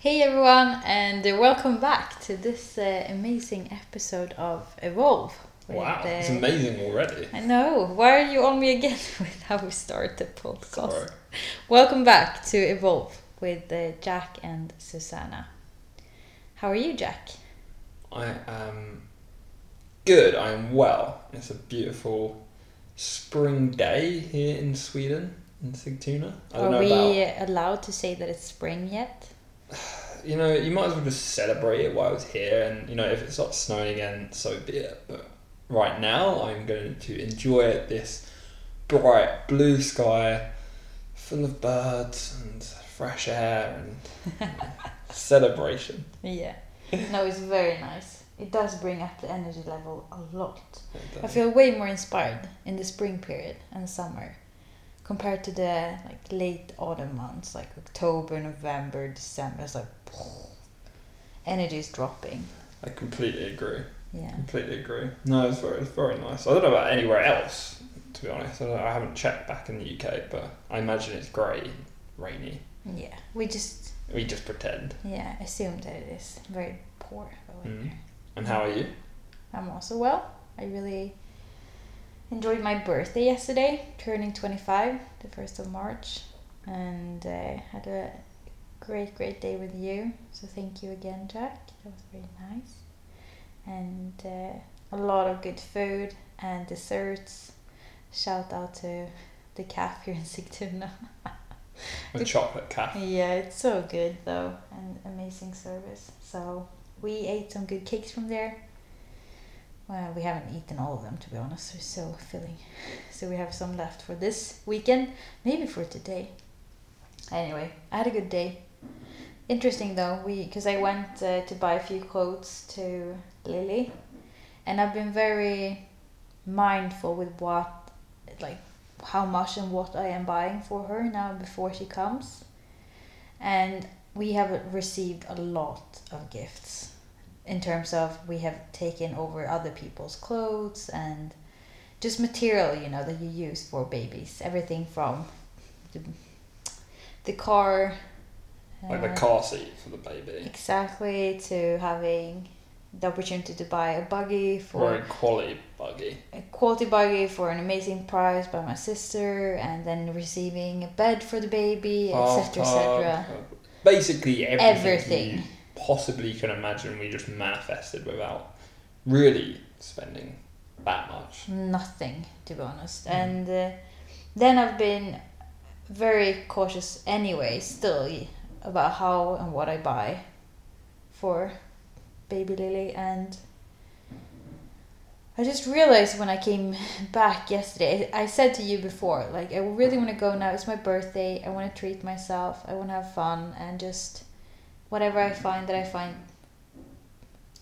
Hey everyone, and welcome back to this uh, amazing episode of Evolve. with, Wow, it's uh, amazing already. I know. Why are you on me again with how we start the podcast? Sorry. Welcome back to Evolve with uh, Jack and Susanna. How are you, Jack? I am good. I am well. It's a beautiful spring day here in Sweden, in Sigtuna. Are we about. allowed to say that it's spring yet? You know, you might as well just celebrate it while it's here, and you know, if it starts snowing again, so be it. But right now, I'm going to enjoy it. This bright blue sky, full of birds and fresh air and celebration. Yeah. No, it's very nice. It does bring up the energy level a lot. I feel way more inspired in the spring period and summer compared to the like late autumn months like October, November, December. It's like energy is dropping. I completely agree. Yeah. Completely agree. No, it's very, it's very nice. I don't know about anywhere else, to be honest. I, don't, I haven't checked back in the UK, but I imagine it's grey, and rainy. Yeah. We just We just pretend. yeah assume that it is very poor over Mm. And how are you? I'm also well. I really enjoyed my birthday yesterday, turning 25, the 1st of March, and uh, had a great, great day with you. So thank you again, Jack. That was very nice. And uh, a lot of good food and desserts. Shout out to the cafe here in Sigtuna. A chocolate cafe. Yeah, it's so good though, and amazing service. So we ate some good cakes from there. Well, we haven't eaten all of them to be honest. They're so filling. So we have some left for this weekend, maybe for today. Anyway, I had a good day. Interesting though, we because I went uh, to buy a few clothes to Lily, and I've been very mindful with what, like, how much and what I am buying for her now before she comes. And we have received a lot of gifts in terms of we have taken over other people's clothes and just material, you know, that you use for babies. Everything from the, the car. Like the uh, car seat for the baby. Exactly, to having the opportunity to buy a buggy for Very quality buggy. a quality buggy for an amazing price by my sister, and then receiving a bed for the baby, etc., etc. Bathtub, Basically everything, Everything. Possibly can imagine we just manifested without really spending that much. Nothing, to be honest. And uh, then I've been very cautious anyway, still, about how and what I buy for baby Lily. And I just realized when I came back yesterday, I said to you before, like, I really want to go now. It's my birthday. I want to treat myself. I want to have fun and just whatever I find that I find.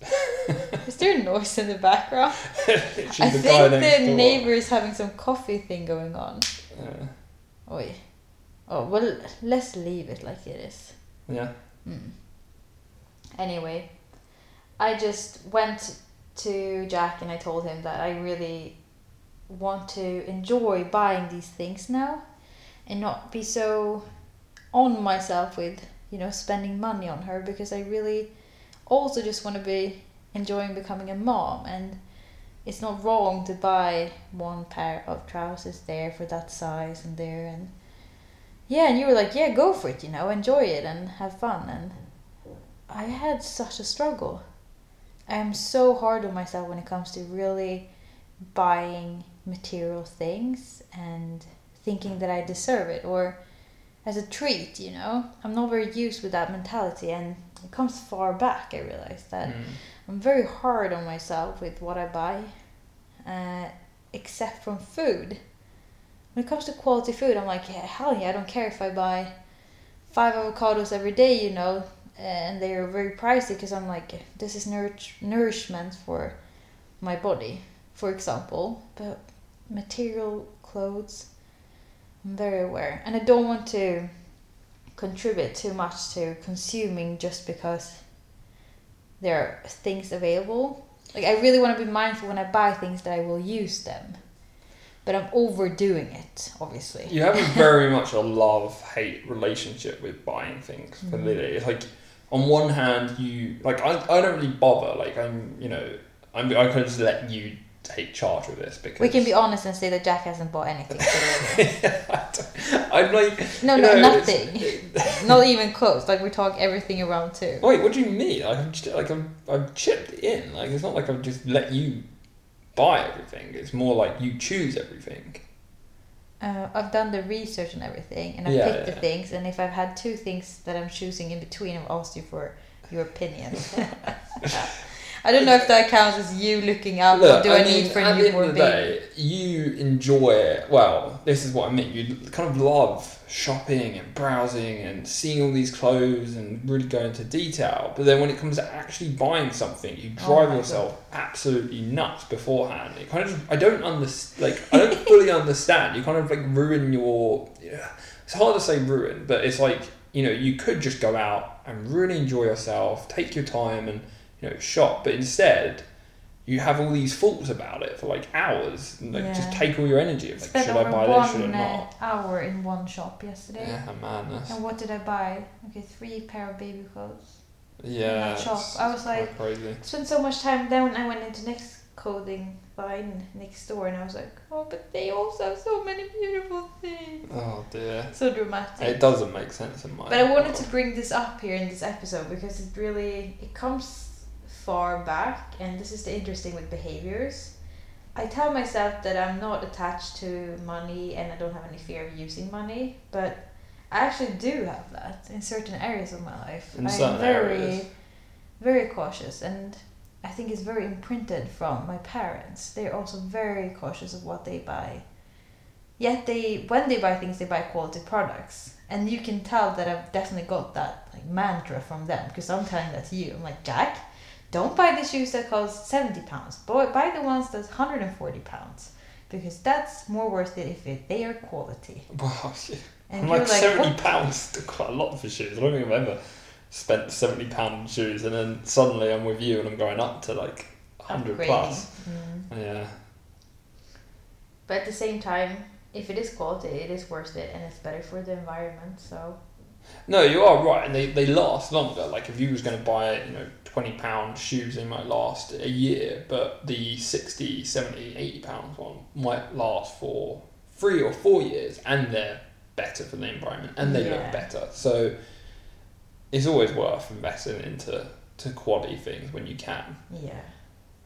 Is there a noise in the background? I the think the door. neighbor is having some coffee thing going on. Yeah. Oi. Oh, well, let's leave it like it is. yeah. Mm. Anyway, I just went to Jack and I told him that I really want to enjoy buying these things now and not be so on myself with, you know, spending money on her because I really also just want to be enjoying becoming a mom and it's not wrong to buy one pair of trousers there for that size and there and yeah, and you were like, yeah, go for it, you know, enjoy it and have fun. And I had such a struggle. I am so hard on myself when it comes to really buying material things and thinking that I deserve it or as a treat, you know. I'm not very used with that mentality and it comes far back. I realized that Mm. I'm very hard on myself with what I buy, uh, except from food. When it comes to quality food, I'm like, yeah, hell yeah, I don't care if I buy five avocados every day, you know, and they are very pricey because I'm like, this is nourish- nourishment for my body, for example. But material clothes, I'm very aware, and I don't want to contribute too much to consuming just because there are things available. Like I really want to be mindful when I buy things that I will use them. But I'm overdoing it, obviously. You have a very much a love hate relationship with buying things for. Mm. Lily. It's like on one hand you like I, I don't really bother. Like I'm you know I'm I can just let you take charge of this because We can be honest and say that Jack hasn't bought anything I'm like No, no, know, nothing. Not even close. Like we talk everything around too. Wait, what do you mean? Like I'm just, like I'm I've chipped in. Like it's not like I've just let you buy everything. It's more like you choose everything. Uh, I've done the research and everything, and I've Yeah, picked the things. And if I've had two things that I'm choosing in between, I've asked you for your opinion. I don't know if that counts as you looking up. Look, or do I, I, mean, need for a the end newborn of the day, you enjoy. Well, this is what I mean. You kind of love shopping and browsing and seeing all these clothes and really go into detail. But then when it comes to actually buying something, you Oh drive my yourself absolutely nuts beforehand. It kind of I don't understand. Like I don't fully understand. You kind of like ruin your. Yeah, it's hard to say ruin, but it's like you know you could just go out and really enjoy yourself, take your time and you know shop. But instead you have all these thoughts about it for like hours and like just take all your energy of like Spent should I buy this should I uh, not hour in one shop yesterday. yeah madness And what did I buy? Okay, three pair of baby clothes. yeah shop. I was like- crazy Spent so much time. Then when I went into next clothing line next door, and I was like, oh, but they also have so many beautiful things. oh dear So dramatic. it doesn't make sense in my But I wanted to bring this up here in this episode because it really it comes far back, and this is the interesting with behaviors. I tell myself that I'm not attached to money and I don't have any fear of using money, but I actually do have that in certain areas of my life. In I certain am very, areas. very cautious, and I think it's very imprinted from my parents. They're also very cautious of what they buy. Yet they, when they buy things, they buy quality products, and you can tell that I've definitely got that like mantra from them because I'm telling that to you. I'm like Jack, don't buy the shoes that cost seventy pounds. Buy buy the ones that's hundred and forty pounds because that's more worth it if it, they are quality. wow yeah. And I'm like, like, 70 what? pounds to quite a lot for shoes I don't think I've ever spent 70 pound on shoes and then suddenly I'm with you and I'm going up to like 100 Upgrading. plus Mm. yeah But at the same time, if it is quality, it is worth it and it's better for the environment. So No, you are right, and they, they last longer. Like if you was going to buy, you know, twenty pound shoes, they might last a year, but the 60, 70, 80 pounds one might last for three or four years, and they're better for the environment, and they Yeah. look better. So it's always worth investing into to quality things when you can. yeah.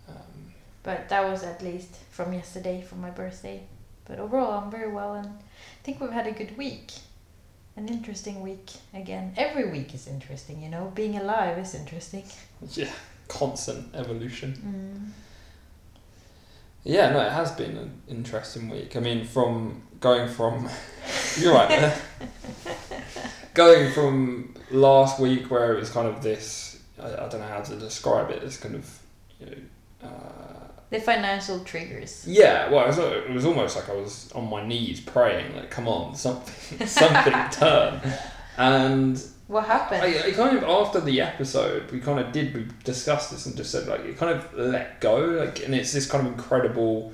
Um, But that was at least from yesterday for my birthday. But overall, I'm very well and I think we've had a good week. An interesting week again. Every week is interesting, you know. Being alive is interesting. yeah, constant evolution. Mm. Yeah, no, it has been an interesting week. I mean, from going from you're right, there. going from last week where it was kind of this, I, I don't know how to describe it. This kind of, you know, uh, The financial triggers. yeah. Well, it was, it was almost like I was on my knees praying, like, come on, something, something turn, and What happened? I, I kind of after the episode we kind of did we discussed this and just said like you kind of let go like and it's this kind of incredible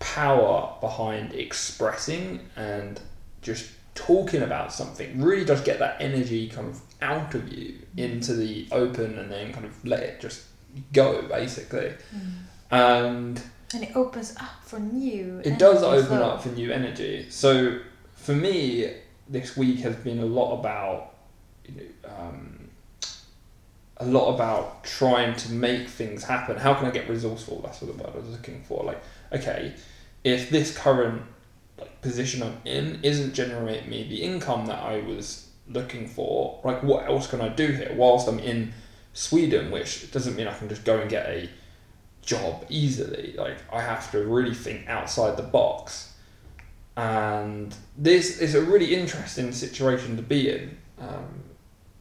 power behind expressing and just talking about something really does get that energy kind of out of you into the open and then kind of let it just go basically Mm. And And it opens up for new. it does open flow. up for new energy. So for me, this week has been a lot about you know, um, a lot about trying to make things happen. How can I get resourceful? That's what the word I was looking for. Like, okay, if this current like position I'm in isn't generating me the income that I was looking for, like what else can I do here whilst I'm in Sweden? Which doesn't mean I can just go and get a job easily. Like I have to really think outside the box. And this is a really interesting situation to be in. Um,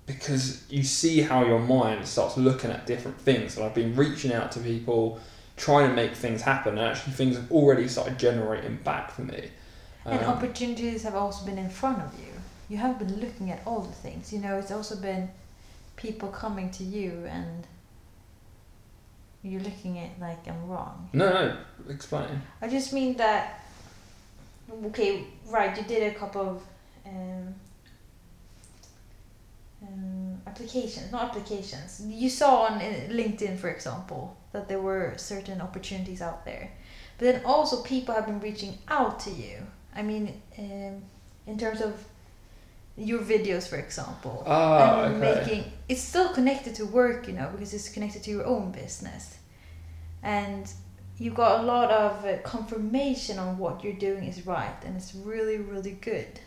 because you see how your mind starts looking at different things. And I've been reaching out to people, trying to make things happen, and actually things have already started generating back for me. And Um, opportunities have also been in front of you. You have been looking at all the things. You know, it's also been people coming to you and you're looking at like I'm wrong. no, no, explain. I just mean that. Okay, right. You did a couple of um, um, applications, not applications. You saw on uh, LinkedIn, for example, that there were certain opportunities out there, but then also people have been reaching out to you. I mean, um, in terms of your videos, for example, Ah, and okay. making it's still connected to work, you know, because it's connected to your own business, and you got a lot of uh, confirmation on what you're doing is right, and it's really, really good.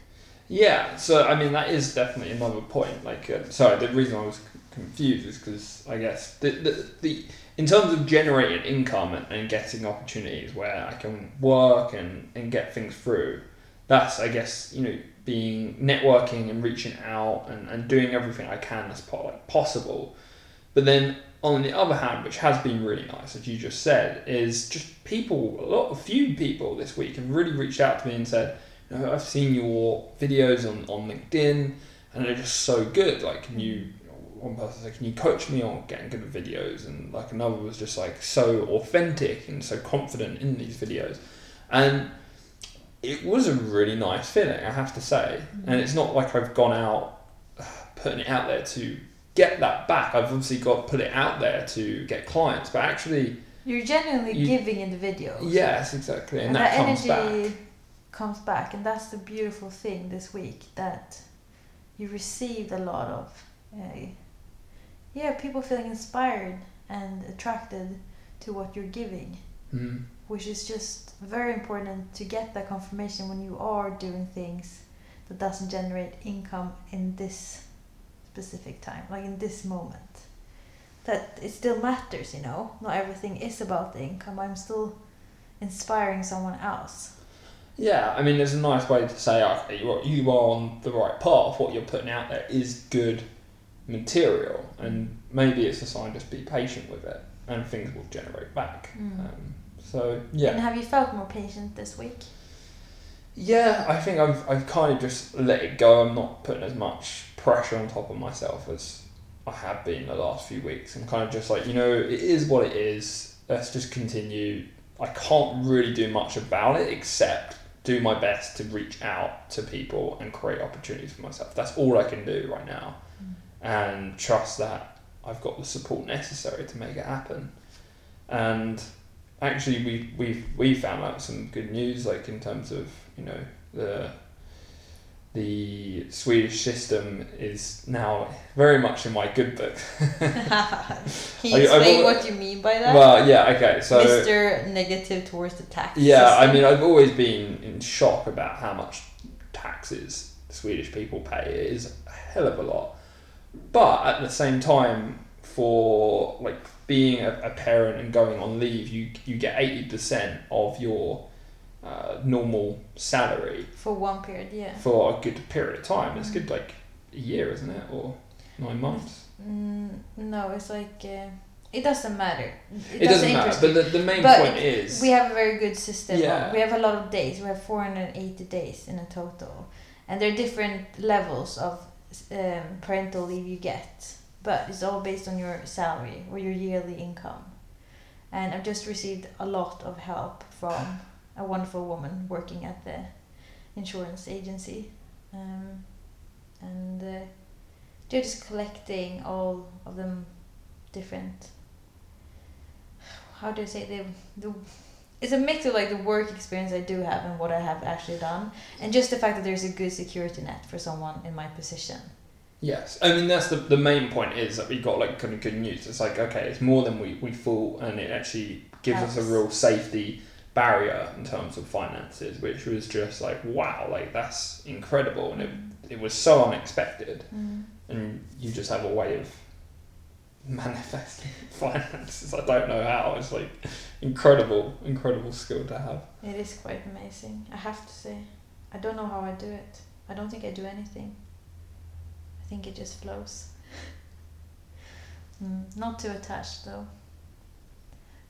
Yeah, so I mean that is definitely another point. Like, uh, sorry, the reason I was confused is because I guess the, the the in terms of generating income and, and getting opportunities where I can work and and get things through. That's I guess you know being networking and reaching out and, and doing everything I can as like possible. But then on the other hand, which has been really nice, as you just said, is just people. A lot, a few people this week have really reached out to me and said, you know, I've seen your videos on, on LinkedIn and they're just so good. Like, can you, one person said, can you coach me on getting good at videos? And like another was just like so authentic and so confident in these videos. And it was a really nice feeling, I have to say. And it's not like I've gone out putting it out there to get that back. I've obviously got put it out there to get clients, but actually, You're genuinely You- giving in the videos. yes, exactly. And, and, that, that, comes energy back. comes back, and that's the beautiful thing this week that you received a lot of, uh, yeah, people feeling inspired and attracted to what you're giving, Mm. which is just very important to get that confirmation when you are doing things that doesn't generate income in this specific time, like in this moment. That it still matters, you know. Not everything is about the income. I'm still inspiring someone else. Yeah, I mean, there's a nice way to say, okay, you are, you are on the right path. What you're putting out there is good material, and maybe it's a sign just be patient with it, and things will generate back. Mm. Um, so yeah. And have you felt more patient this week? yeah, I think I've I've kind of just let it go. I'm not putting as much pressure on top of myself as I have been the last few weeks. I'm kind of just like, you know, it is what it is. Let's just continue. I can't really do much about it except do my best to reach out to people and create opportunities for myself. That's all I can do right now. Hmm. And trust that I've got the support necessary to make it happen. And actually we we we found out some good news like in terms of, you know, the the Swedish system is now very much in my good book. Can you I- explain al- what you mean by that? well, yeah, okay, so Mr. Negative towards the tax. Yeah, I mean, I've always been in shock about how much taxes Swedish people pay. It is a hell of a lot. But at the same time, for like being a, a parent and going on leave, you you get eighty percent of your uh, normal salary for one period, yeah. for a good period of time. It's good, like a year, isn't it, or nine months? Mm, no, it's like uh, it doesn't matter. It, It, doesn't matter. But the, the main But point is we have a very good system. Yeah. We have a lot of days. We have 480 days in a total. And there are different levels of um, parental leave you get. But it's all based on your salary or your yearly income. And I've just received a lot of help from a wonderful woman working at the insurance agency. Um, and uh, they're just collecting all of them different how do I say the the it's a mix of like the work experience I do have and what I have actually done, and just the fact that there's a good security net for someone in my position. Yes, I mean that's the the main point is that we got like kind of good news. It's like okay, it's more than we we thought, and it actually gives us a real safety barrier in terms of finances, which was just like wow, like that's incredible, and it it was so unexpected, mm. and you just have a way of manifesting finances. I don't know how. It's like incredible, incredible skill to have. It is quite amazing. I have to say, I don't know how I do it. I don't think I do anything. I think it just flows. mm, not too attached though.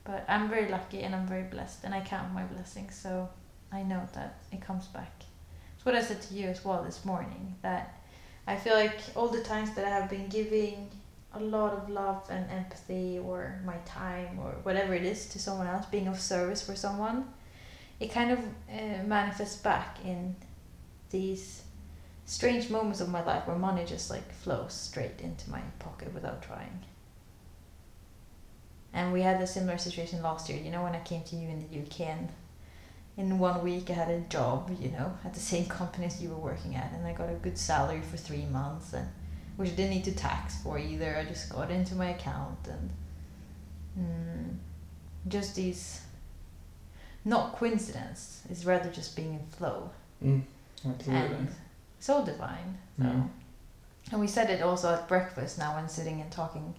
But I'm very lucky and I'm very blessed, and I count my blessings, so I know that it comes back. It's what I said to you as well this morning that I feel like all the times that I have been giving a lot of love and empathy or my time or whatever it is to someone else, being of service for someone, it kind of uh, manifests back in these strange moments of my life where money just like flows straight into my pocket without trying. And we had a similar situation last year, you know, when I came to you in the UK and in one week I had a job, you know, at the same company as you were working at and I got a good salary for three months and which I didn't need to tax for either. I just got into my account and mm, just these not coincidence. It's rather just being in flow Mm, absolutely. and so divine. So. Mm. And we said it also at breakfast now when sitting and talking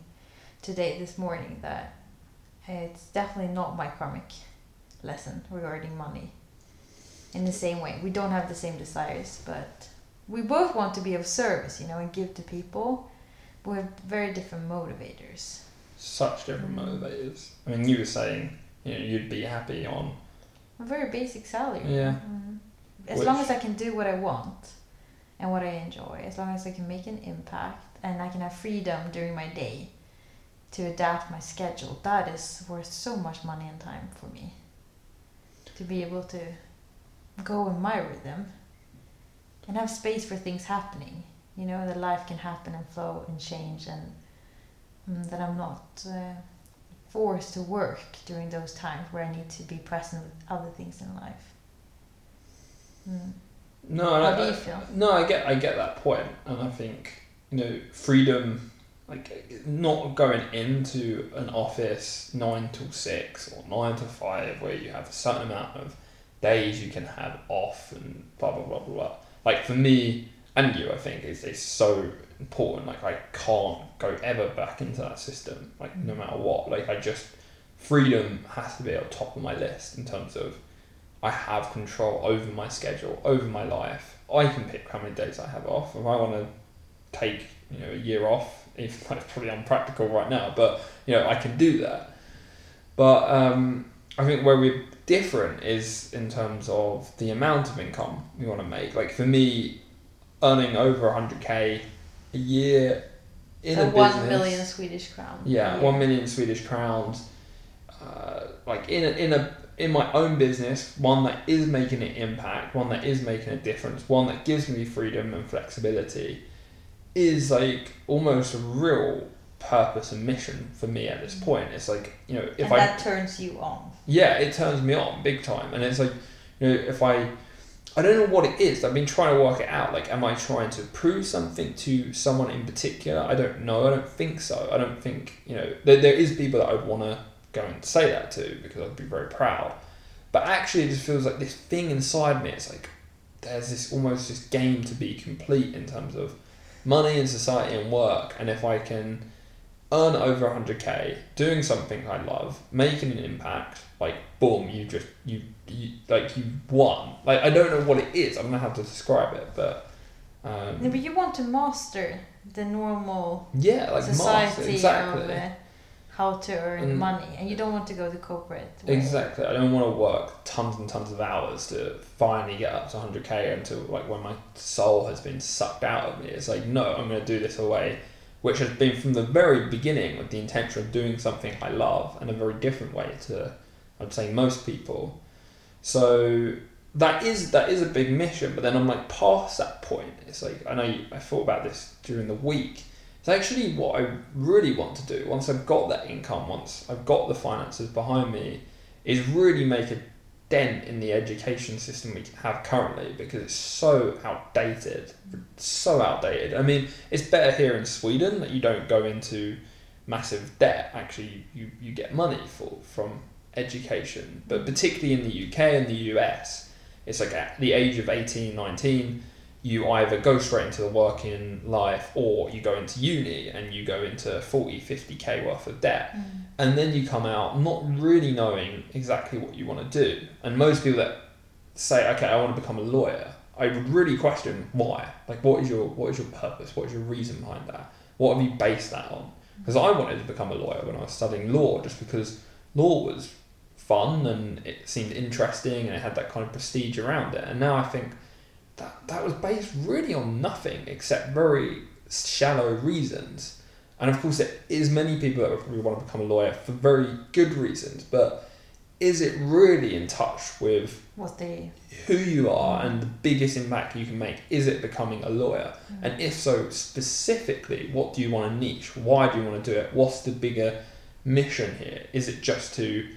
today this morning that it's definitely not my karmic lesson regarding money. In the same way, we don't have the same desires, but we both want to be of service, you know, and give to people. But we have very different motivators. Such different Mm. motivators. I mean, you were saying you know you'd be happy on A very basic salary. Yeah. Mhm. As Which- long as I can do what I want and what I enjoy, as long as I can make an impact and I can have freedom during my day to adapt my schedule, that is worth so much money and time for me. To be able to go in my rhythm and have space for things happening. You know, that life can happen and flow and change, and mm, that I'm not uh, forced to work during those times where I need to be present with other things in life. Mm. No, How I, do you feel? No, I get I get that point, and I think you know freedom, like not going into an office nine till six or nine to five, where you have a certain amount of days you can have off and blah blah blah blah. blah. Like for me and you, I think is is so important. Like I can't go ever back into that system. Like no matter what. Like I just freedom has to be at the top of my list in terms of I have control over my schedule, over my life. I can pick how many days I have off. If I want to take, you know, a year off, if that's it's probably unpractical right now, but you know, I can do that. But um, I think where we're different is in terms of the amount of income we want to make. Like for me, earning over 100k a year in So a one business, million Swedish crowns. yeah, one million Swedish crowns. Uh, like in a, in a in my own business, one that is making an impact, one that is making a difference, one that gives me freedom and flexibility, is like almost a real purpose and mission for me at this mm. point. It's like you know if and I that turns you on. yeah, it turns me on big time. And it's like, you know, if I, I don't know what it is. I've been trying to work it out. Like, am I trying to prove something to someone in particular? I don't know. I don't think so. I don't think, you know, there, there is people that I'd want to go and say that to because I'd be very proud. But actually, it just feels like this thing inside me. It's like, there's this almost this game to be complete in terms of money and society and work. And if I can earn over 100k doing something I love, making an impact, like boom, you just you, you like you won. Like I don't know what it is. I don't know how to describe it, but um, No, but you want to master the normal yeah, like master society exactly. of uh, how to earn Mm. money, and you don't want to go to corporate way. Exactly. I don't want to work tons and tons of hours to finally get up to 100k until like when my soul has been sucked out of me. It's like no, I'm going to do this away, which has been from the very beginning with the intention of doing something I love and a very different way to, I'd say most people. So that is that is a big mission. But then I'm like past that point. It's like I know you, I thought about this during the week. It's actually what I really want to do once I've got that income, once I've got the finances behind me, is really make a dent in the education system we have currently because it's so outdated, so outdated. I mean, it's better here in Sweden that you don't go into massive debt. Actually, you, you get money for from education, but particularly in the UK and the US, it's like at the age of 18, 19, you either go straight into the working life or you go into uni and you go into 40, 50k worth of debt. Mm. And then you come out not really knowing exactly what you want to do. And most people that say, okay, I want to become a lawyer, I would really question why. Like, what is your what is your purpose? What is your reason behind that? What have you based that on? Because I wanted to become a lawyer when I was studying law, just because law was fun and it seemed interesting and it had that kind of prestige around it. And now I think that that was based really on nothing except very shallow reasons. And of course, there is many people that probably want to become a lawyer for very good reasons, but is it really in touch with What they who you are and the biggest impact you can make? Is it becoming a lawyer? Mm. And if so, specifically, what do you want to niche? Why do you want to do it? What's the bigger mission here? Is it just to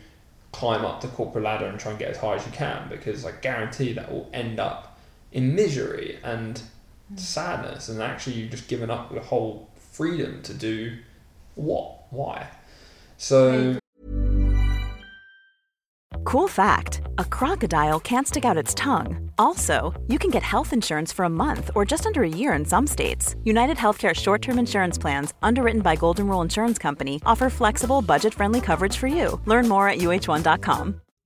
climb up the corporate ladder and try and get as high as you can? Because I guarantee that will end up in misery and Mm. sadness, and actually you've just given up the whole freedom to do what? Why? So. Cool fact a crocodile can't stick out its tongue. Also, you can get health insurance for a month or just under a year in some states. United Healthcare short term insurance plans, underwritten by Golden Rule Insurance Company, offer flexible, budget friendly coverage for you. Learn more at uh1.com.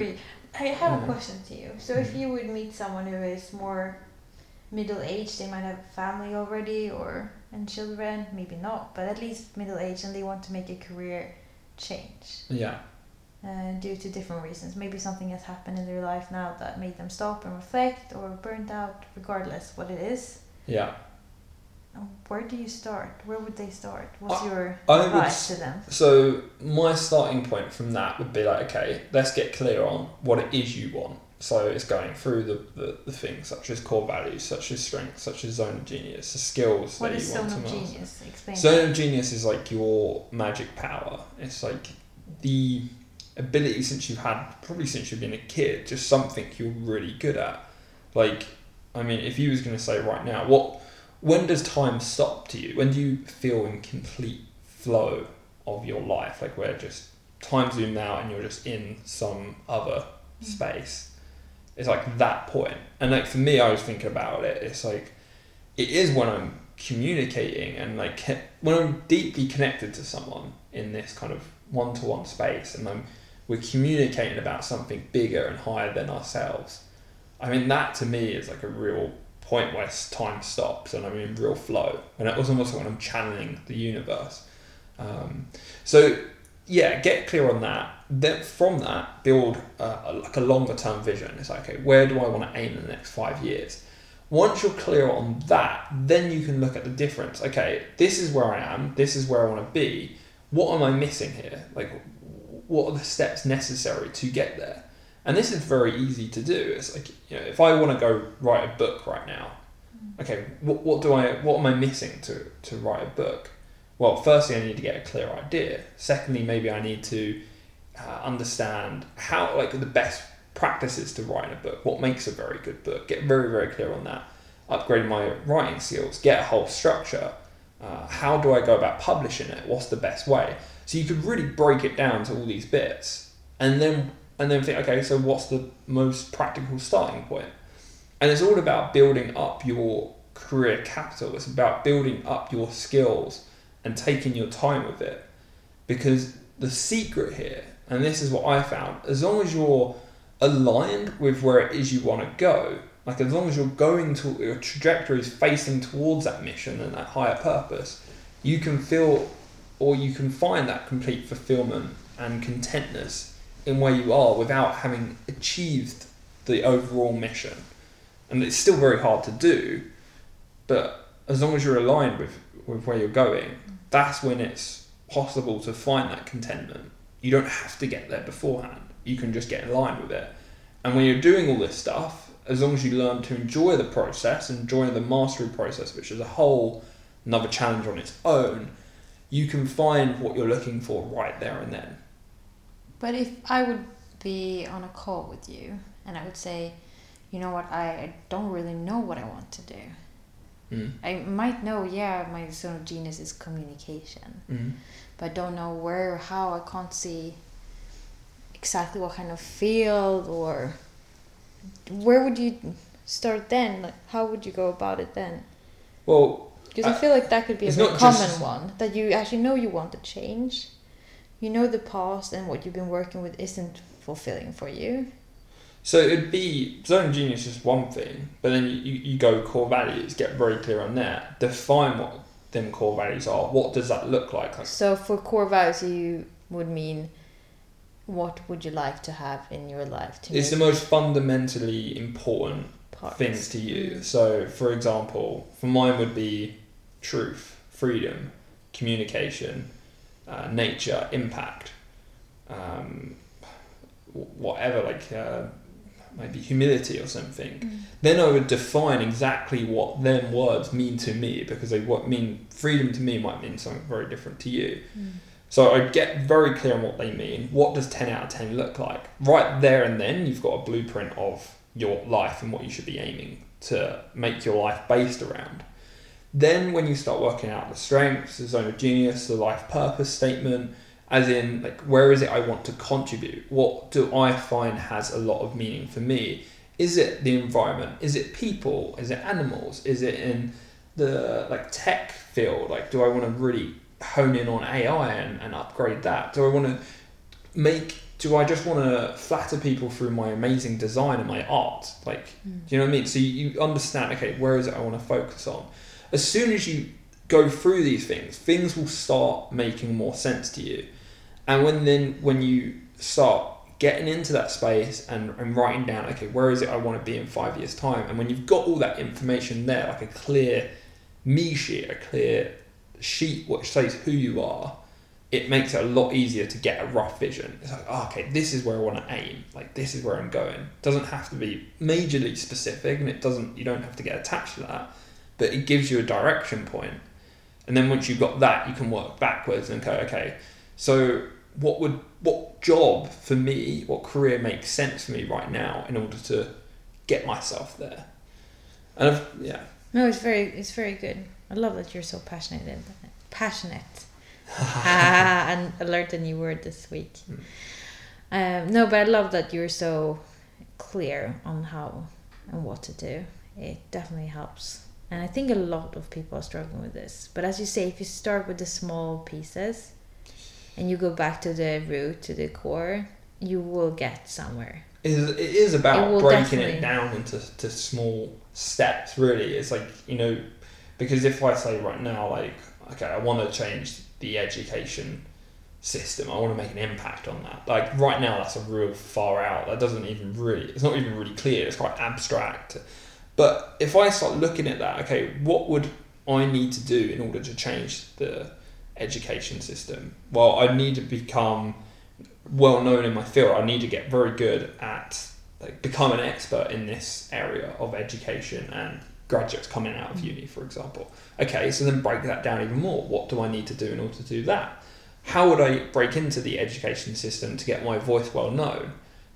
I have a question to you. So, if you would meet someone who is more middle aged, they might have family already or and children, maybe not, but at least middle aged, and they want to make a career change Yeah. uh, due to different reasons. Maybe something has happened in their life now that made them stop and reflect, or burnt out, regardless what it is. Yeah. Where do you start? Where would they start? What's I- your I would advice s- to them? So my starting point from that would be like, okay, let's get clear on what it is you want. So it's going through the, the, the things such as core values, such as strengths, such as zone of genius, the skills What that you want to master. What is zone of genius? Explain. Zone of genius is like your magic power. It's like the ability since you've had probably since you've been a kid, just something you're really good at. Like, I mean, if you was going to say right now, what, when does time stop to you? When do you feel in complete flow of your life? Like where just time zoomed out and you're just in some other mm. space. It's like that point. And like for me, I was thinking about it. It's like it is when I'm communicating and like when I'm deeply connected to someone in this kind of one-to-one space, and I'm we're communicating about something bigger and higher than ourselves. I mean, that to me is like a real point where time stops and I'm in real flow. And it was almost like when I'm channeling the universe. Um, so yeah, get clear on that. Then from that, build like a longer term vision. It's like, okay, where do I want to aim in the next five years? Once you're clear on that, then you can look at the difference. Okay, this is where I am. This is where I want to be. What am I missing here? Like, what are the steps necessary to get there? And this is very easy to do. It's like, you know, if I want to go write a book right now, okay, what, what do I, what am I missing to, to write a book? Well, firstly, I need to get a clear idea. Secondly, maybe I need to uh, understand how, like, the best practices to writing a book, what makes a very good book, get very, very clear on that, upgrade my writing skills, get a whole structure. Uh, how do I go about publishing it? What's the best way? So you could really break it down to all these bits, and then and then think, okay, so what's the most practical starting point? And it's all about building up your career capital. It's about building up your skills and taking your time with it, because the secret here, and this is what I found, as long as you're aligned with where it is you want to go, like as long as you're going to your trajectory is facing towards that mission and that higher purpose, you can feel or you can find that complete fulfillment and contentness in where you are without having achieved the overall mission. And it's still very hard to do, but as long as you're aligned with, with where you're going, that's when it's possible to find that contentment. You don't have to get there beforehand. You can just get in line with it. And when you're doing all this stuff, as long as you learn to enjoy the process, enjoy the mastery process, which is a whole another challenge on its own, you can find what you're looking for right there and then. But if I would be on a call with you and I would say, you know what, I don't really know what I want to do. Mm. I might know, yeah, my zone of genius is communication, Mm. but I don't know where, how. I can't see exactly what kind of field or where would you start then? Like, how would you go about it then? Well, Because I Uh, feel like that could be a it's very not common just- one that you actually know you want to change. You know the past and what you've been working with isn't fulfilling for you. So it'd be zone genius is one thing, but then you, you, go core values, get very clear on that, define what them core values are. What does that look like? So for core values, you would mean what would you like to have in your life to it's the most fundamentally important parts? things to you. So, for example, for mine would be truth, freedom, communication, uh, nature, impact, um, whatever, like uh, maybe humility or something. Mm. Then I would define exactly what them words mean to me because they what mean freedom to me might mean something very different to you. Mm. So I get very clear on what they mean. What does 10 out of 10 look like? Right there and then, you've got a blueprint of your life and what you should be aiming to make your life based around. Then, when you start working out the strengths, the zone of genius, the life purpose statement, as in, like, where is it I want to contribute? What do I find has a lot of meaning for me? Is it the environment? Is it people? Is it animals? Is it in the like tech field? Like, do I want to really hone in on AI and, and upgrade that? Do I want to make? Do I just want to flatter people through my amazing design and my art? Like, hmm. do you know what I mean? So you, you understand. Okay, where is it I want to focus on? As soon as you go through these things, things will start making more sense to you. And when then when you start getting into that space and, and writing down, okay, where is it I want to be in five years' time? And when you've got all that information there, like a clear me sheet, a clear sheet which says who you are, it makes it a lot easier to get a rough vision. It's like, oh, okay, this is where I want to aim. Like this is where I'm going. It doesn't have to be majorly specific, and it doesn't. You don't have to get attached to that, but it gives you a direction point. And then once you've got that, you can work backwards and go, okay, so what would what job for me, what career makes sense for me right now in order to get myself there? And I've, yeah, No, it's very it's very good. I love that you're so passionate in passionate. ah, and learned a new word this week. Um, no, but I love that you're so clear on how and what to do. It definitely helps. And I think a lot of people are struggling with this. But as you say, if you start with the small pieces and you go back to the root, to the core, you will get somewhere. it is, it is about will breaking definitely- it down into to small steps. Really, it's like you know, because if I say right now, like, okay, I want to change the education system. I want to make an impact on that. Like right now, that's a real far out. That doesn't even really. It's not even really clear. It's quite abstract. But if I start looking at that, okay, what would I need to do in order to change the education system? Well, I need to become well known in my field. I need to get very good at like become an expert in this area of education and graduates coming out of mm. uni, for example. Okay, so then break that down even more. What do I need to do in order to do that? How would I break into the education system to get my voice well known?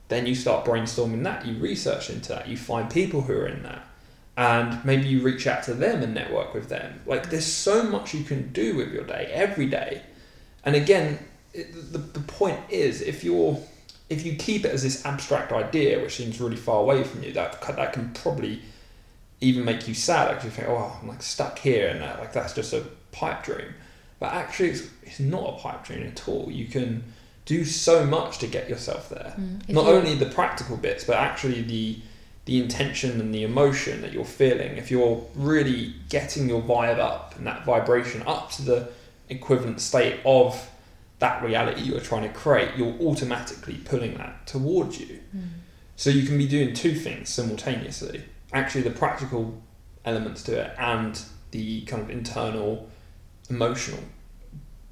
then you start brainstorming that. You research into that. You find people who are in that, and maybe you reach out to them and network with them. Like there's so much you can do with your day every day, and again, it, the the point is if you're if you keep it as this abstract idea, which seems really far away from you, that that can probably even make you sad. Like you think, oh, I'm like stuck here, and that, like that's just a pipe dream. But actually, it's, it's not a pipe dream at all. You can do so much to get yourself there. Mm. Not only the practical bits, but actually the the intention and the emotion that you're feeling. If you're really getting your vibe up and that vibration up to the equivalent state of that reality you're trying to create, you're automatically pulling that towards you. Mm. So you can be doing two things simultaneously. Actually, the practical elements to it and the kind of internal emotional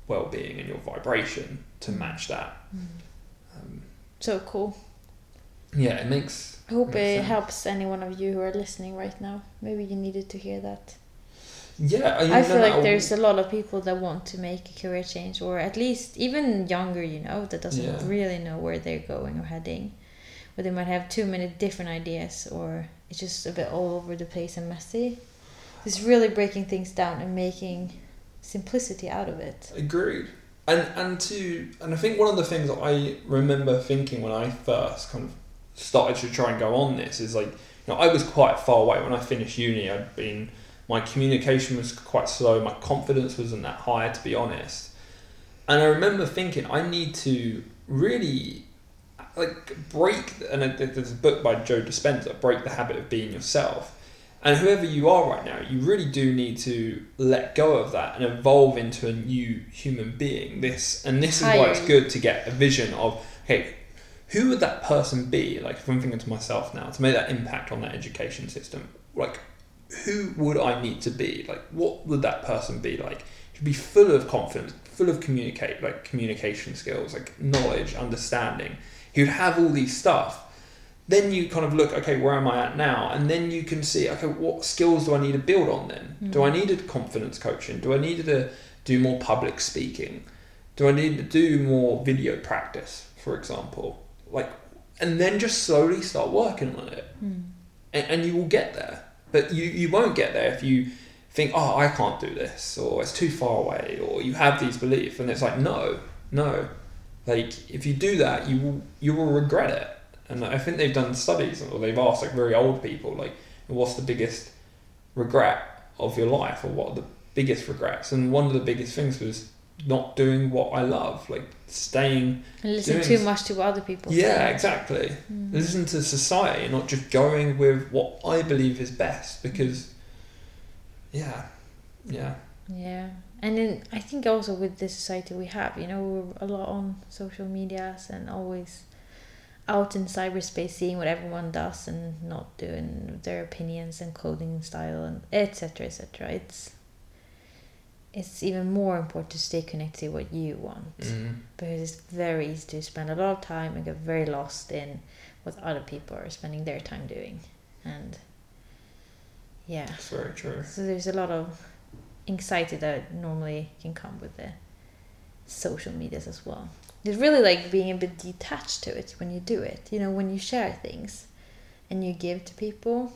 well-being and your vibration to match that. Um, So cool. yeah, it makes. I hope makes it sense. helps any one of you who are listening right now. Maybe you needed to hear that. Yeah, I feel like there's a lot of people that want to make a career change, or at least even younger, you know, that doesn't Yeah. really know where they're going or heading, or they might have too many different ideas, or it's just a bit all over the place and messy. It's really breaking things down and making simplicity out of it. Agreed. And and to and I think one of the things that I remember thinking when I first kind of started to try and go on this is like you know I was quite far away when I finished uni. I'd been my communication was quite slow. My confidence wasn't that high to be honest. And I remember thinking I need to really like break and there's a book by Joe Dispenza, Break the Habit of Being Yourself. And whoever you are right now, you really do need to let go of that and evolve into a new human being. This and this is why it's good to get a vision of okay, who would that person be? Like if I'm thinking to myself now to make that impact on that education system, like who would I need to be? Like what would that person be like? To be full of confidence, full of communicate like communication skills, like knowledge, understanding. He would have all these stuff then you kind of look okay where am i at now and then you can see okay what skills do i need to build on then hmm. do i need a confidence coaching do i need to do more public speaking do i need to do more video practice for example like and then just slowly start working on it. Hmm. And, and you will get there. But you, you won't get there if you think oh i can't do this or it's too far away or you have these beliefs. And it's like no no. Like if you do that you will you will regret it. And I think they've done studies or they've asked like very old people like what's the biggest regret of your life or what are the biggest regrets? And one of the biggest things was not doing what I love like staying And listen Doing too much to what other people yeah exactly mm. listen to society not just going with what I believe is best because yeah yeah Yeah, and then I think also with the society we have, you know, we're a lot on social medias and always out in cyberspace, seeing what everyone does and not doing their opinions and clothing style and etc. etc. It's it's even more important to stay connected to what you want mm. because it's very easy to spend a lot of time and get very lost in what other people are spending their time doing, and yeah. that's very true So there's a lot of anxiety that normally can come with the social medias as well. It's really like being a bit detached to it when you do it. You know, when you share things and you give to people,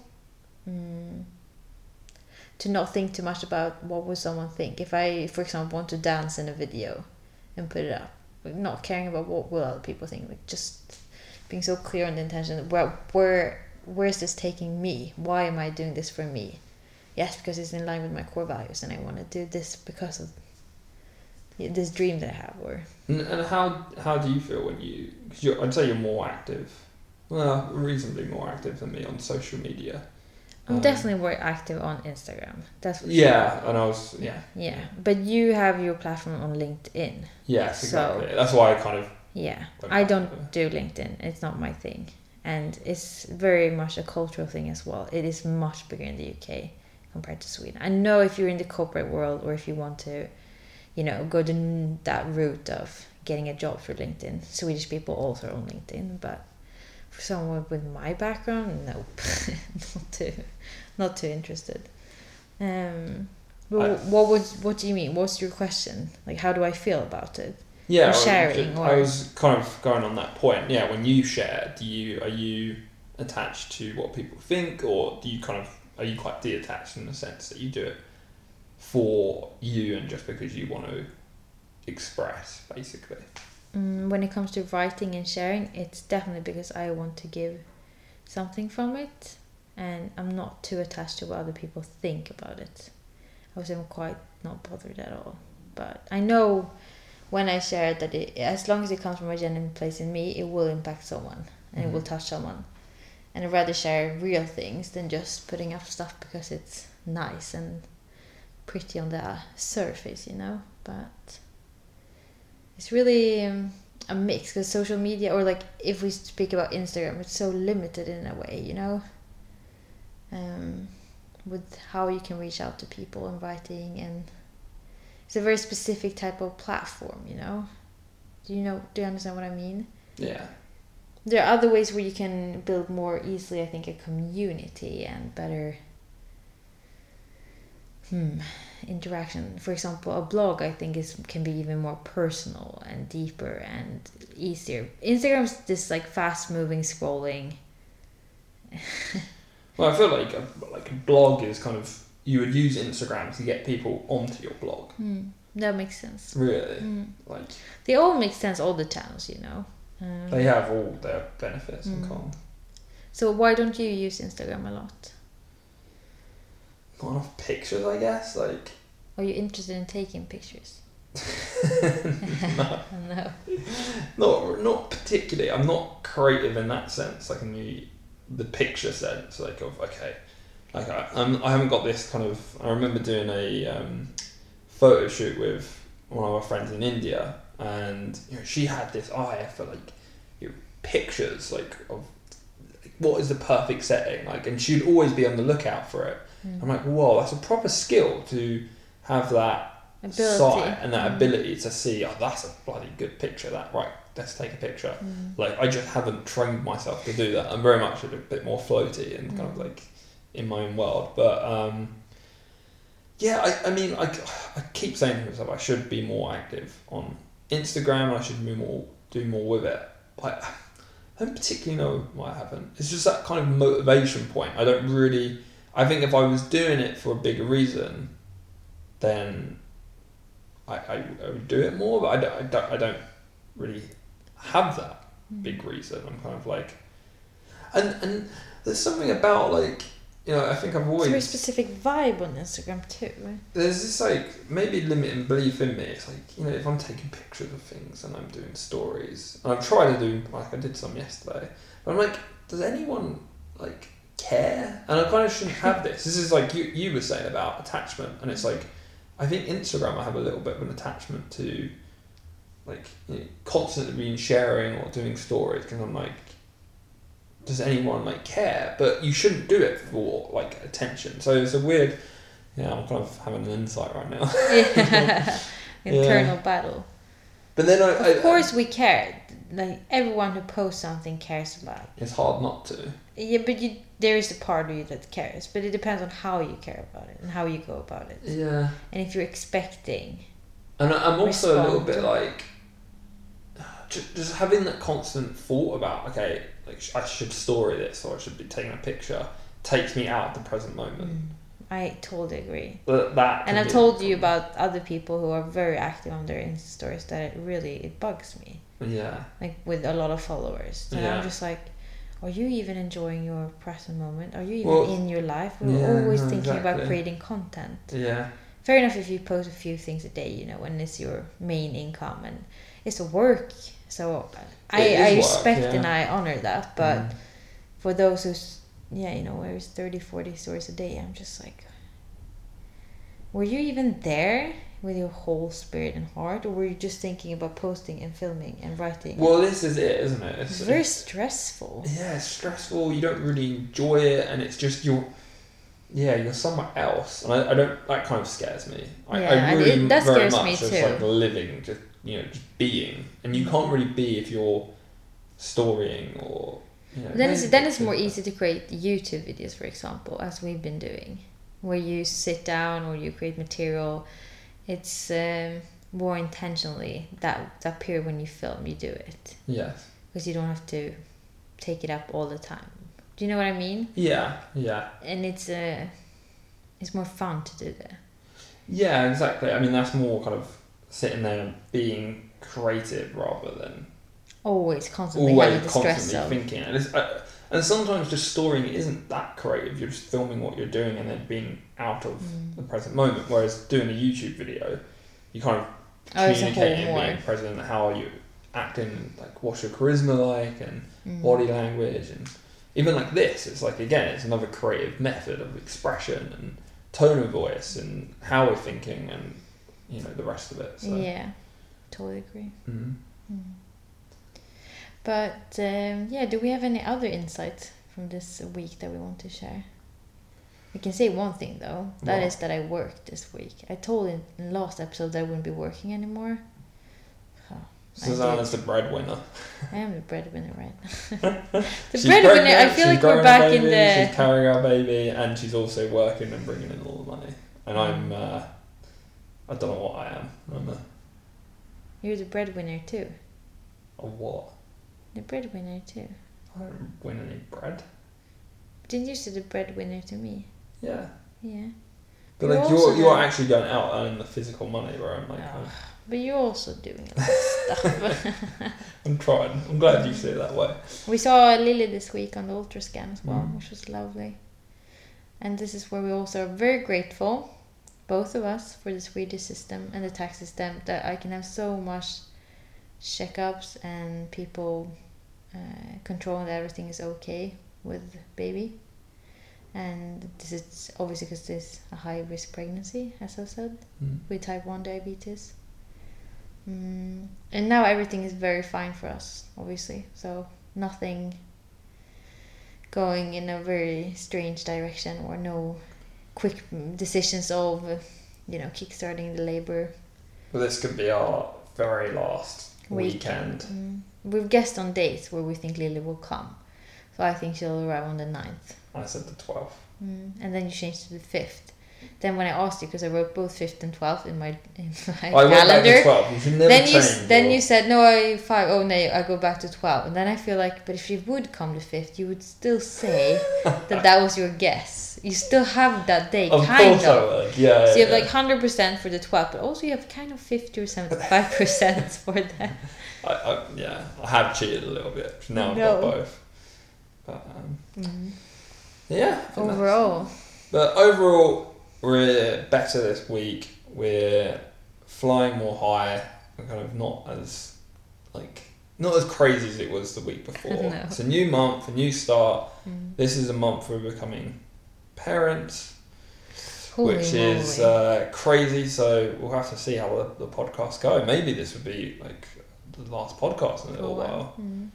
mm, to not think too much about what would someone think. If I, for example, want to dance in a video and put it up, not caring about what will other people think, like just being so clear on the intention. Well, where where is this taking me? Why am I doing this for me? Yes, because it's in line with my core values, and I want to do this because of this dream that I have. Or And, how how do you feel when you? Cause I'd say you're more active, well, reasonably more active than me on social media. I'm Um, definitely more active on Instagram. That's Yeah, and I was yeah sure. Yeah, but you have your platform on LinkedIn. yes So- exactly. That's why I kind of Yeah, I don't do LinkedIn. It's not my thing, and it's very much a cultural thing as well. It is much bigger in the UK compared to Sweden. I know if you're in the corporate world or if you want to, you know, go the, that route of getting a job through LinkedIn. Swedish people also on LinkedIn, but for someone with my background, nope, not too, not too interested. Um, but I- what was what do you mean? What's your question? Like, how do I feel about it? yeah, or sharing, I was kind of going on that point. Yeah, when you share, do you are you attached to what people think, or do you kind of are you quite detached in the sense that you do it for you and just because you want to express, basically? Mm, when it comes to writing and sharing, it's definitely because I want to give something from it, and I'm not too attached to what other people think about it. I was even quite not bothered at all. But I know when I share it that it, as long as it comes from a genuine place in me, it will impact someone and it will touch someone. And I'd rather share real things than just putting up stuff because it's nice and pretty on the surface, you know. But it's really um, a mix because social media, or like if we speak about Instagram, it's so limited in a way, you know. Um, with how you can reach out to people and writing, and it's a very specific type of platform, you know. Do you know? Do you understand what I mean? Yeah, There are other ways where you can build more easily, I think, a community and better hmm, interaction. For example, a blog, I think, is can be even more personal and deeper and easier. Instagram's this like fast moving scrolling. well, I feel like a, like a blog is kind of you would use Instagram to get people onto your blog. Hmm, that makes sense. Really, Hmm. like They all make sense, all the channels, you know. Um, they have all their benefits and Mm. cons. so why don't you use Instagram a lot? Not enough pictures, I guess. Like Are you interested in taking pictures? no. no. Not not particularly. I'm not creative in that sense, like in the the picture sense, like of okay, like I I'm, I haven't got this kind of. I remember doing a um, photo shoot with one of our friends in India, and you know she had this eye for like you know, pictures, like of like, what is the perfect setting, like, and she'd always be on the lookout for it. I'm like, whoa, that's a proper skill to have that Ability. sight and that Mm. ability to see, oh, that's a bloody good picture. That right, let's take a picture. Mm. Like I just haven't trained myself to do that. I'm very much a bit more floaty and kind of Mm. like in my own world. But um, yeah, I, I mean, I, I keep saying to myself I should be more active on Instagram. I should be more do more with it. But I don't particularly know why I haven't. It's just that kind of motivation point. I don't really. I think if I was doing it for a bigger reason, then I, I, I would do it more. But I don't, I don't, I don't really have that big mm. reason. I'm kind of like, and and there's something about like you know I think I've It's a always very specific vibe on Instagram too. Right? there's this like maybe limiting belief in me. It's like you know if I'm taking pictures of things and I'm doing stories, and I've tried to do like I did some yesterday, but I'm like, does anyone like care? And I kind of shouldn't have this. This is like you you were saying about attachment, and it's like I think Instagram I have a little bit of an attachment to like you know, constantly being sharing or doing stories because I'm like. Does anyone like care? But you shouldn't do it for like attention. So it's a weird. Yeah, I'm kind of having an insight right now. Yeah. Internal battle. But then I, Of I, course, we care. Like everyone who posts something cares about. it. it's hard not to. Yeah, but you there is a part of you that cares, but it depends on how you care about it and how you go about it, Yeah, and if you're expecting. and I- I'm also a little bit like just, just having that constant thought about okay, like I should story this or I should be taking a picture takes me out of the present moment. Mm. I totally agree. But that And I've told you about other people who are very active on their Insta stories that it really it bugs me. Yeah, like with a lot of followers. And Yeah. I'm just like, are you even enjoying your present moment? Are you even Well, in your life? We're yeah, always no, thinking about creating content. yeah, Fair enough if you post a few things a day, you know, when it's your main income and it's a work. So I, I work, respect yeah. and I honor that. But Mm. for those who's, yeah, you know, where it's 30, 40 stories a day, I'm just like, were you even there with your whole spirit and heart? Or were you just thinking about posting and filming and writing? Well, this is it, isn't it? It's very stressful. yeah, it's stressful. You don't really enjoy it, and it's just you're, yeah, you're somewhere else, and I, I don't. That kind of scares me. I, Yeah, I really it- that very scares much me just too. like living, just you know, just being, and you can't really be if you're storying or. You know, Then it's then it's more easy to create YouTube videos, for example, as we've been doing, where you sit down or you create material. It's um, more intentionally that that period when you film, you do it Yes. because you don't have to take it up all the time. Do you know what I mean? Yeah. Yeah. And it's uh, it's more fun to do that. Yeah. Exactly. I mean, that's more kind of sitting there and being creative rather than Always constantly always constantly thinking. And, it's, uh, and sometimes just storying isn't that creative. You're just filming what you're doing and then being out of Mm. the present moment. Whereas doing a YouTube video, you kind of Oh, it's a whole communicating and being present. How are you acting? Like, what's your charisma like? And Mm. body language and even like this it's like again it's another creative method of expression and tone of voice and how we're thinking and you know the rest of it so Yeah, totally agree. Mhm. But um, yeah, do we have any other insights from this week that we want to share? We can say one thing though. That What? is that I worked this week. I told in in last episode that I wouldn't be working anymore. Susanna's the breadwinner I am the breadwinner, right? the She's breadwinner. I feel like we're back in baby, she's carrying our baby and she's also working and bringing in all the money and Mm. I'm uh, I don't know what I am I'm a, You're the breadwinner too. a what The breadwinner too. I don't win any bread Didn't you say the breadwinner to me? yeah Yeah. but You're like you're you're actually going out earning the physical money where I'm like Oh. But you're also doing a lot of stuff. I'm trying I'm glad you see it that way We saw Lily this week on the ultrascan as well, Mm. which was lovely. And this is where we also are very grateful, both of us, for the Swedish system and the tax system that I can have so much checkups and people uh, controlling that everything is okay with baby. And this is obviously because this is a high risk pregnancy, as I said Mm. with type 1 diabetes. Mm, and now everything is very fine for us, obviously. So nothing going in a very strange direction or no quick decisions of, you know, kickstarting the labor. Well, this could be our very last Weekend. weekend. Mm. We've guessed on dates where we think Lily will come. So I think she'll arrive on the 9th. I said the 12th. Mm. And then you changed to the 5th. Then when I asked you, because I wrote both 5th and 12th in my, in my I went back calendar. to 12. You never then you then you said no I five oh no I go back to twelve and then I feel like but if she would come to fifth you would still say that that was your guess you still have that day Of kind course I of would. Yeah. so you yeah, have like hundred percent for the twelfth but also you have kind of fifty or seventy five percent for the I, I, yeah, I have cheated a little bit. Now I've got both. But um, yeah. I think that's- overall But overall, we're better this week. We're flying more high. We're kind of not as like not as crazy as it was the week before. No. It's a new month, a new start. Mm. This is a month we're becoming parents, Holy which is uh, crazy. So we'll have to see how the, the podcast go. Maybe this would be like the last podcast in a little while, Mm.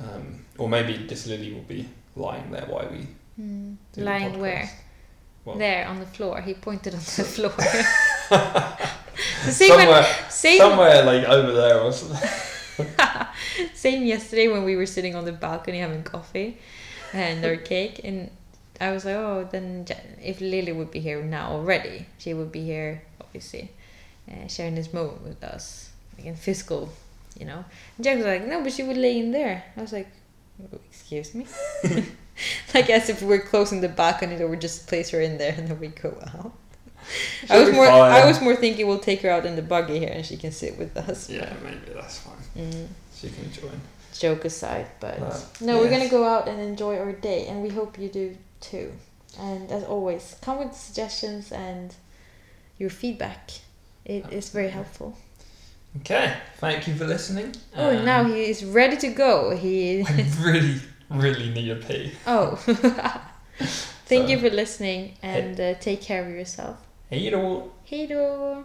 um, or maybe this Lily will be lying there while we Mm. lying where Well, there on the floor he pointed on the floor the same when- same somewhere like over there or something. Same yesterday when we were sitting on the balcony having coffee and our cake, and I was like, oh, then Ja- if Lily would be here now already, she would be here, obviously, uh, sharing this moment with us, like in physical, you know. And Jack was like, no, but she would lay in there. I was like, "Oh, excuse me. like as if we're closing the balcony door, we just place her in there and then we go out. I She'll was more. fine. I was more thinking we'll take her out in the buggy here and she can sit with us. Yeah, maybe that's fine. Mm She can join. Joke aside, but Uh, no, we're gonna go out and enjoy our day, and we hope you do too. And as always, come with suggestions and your feedback. It is very helpful. Okay, thank you for listening. Oh, Um, now he is ready to go. He I really, really need a pee. oh, thank So- you for listening, and uh, take care of yourself. Hey, you know. Hej då!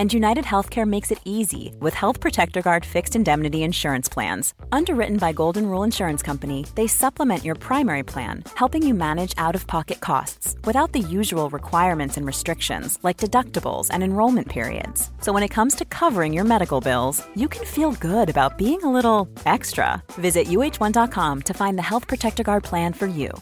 And United Healthcare makes it easy with Health Protector Guard fixed indemnity insurance plans. Underwritten by Golden Rule Insurance Company, they supplement your primary plan, helping you manage out of pocket costs without the usual requirements and restrictions like deductibles and enrollment periods. So when it comes to covering your medical bills, you can feel good about being a little extra. Visit uhone.com to find the Health Protector Guard plan for you.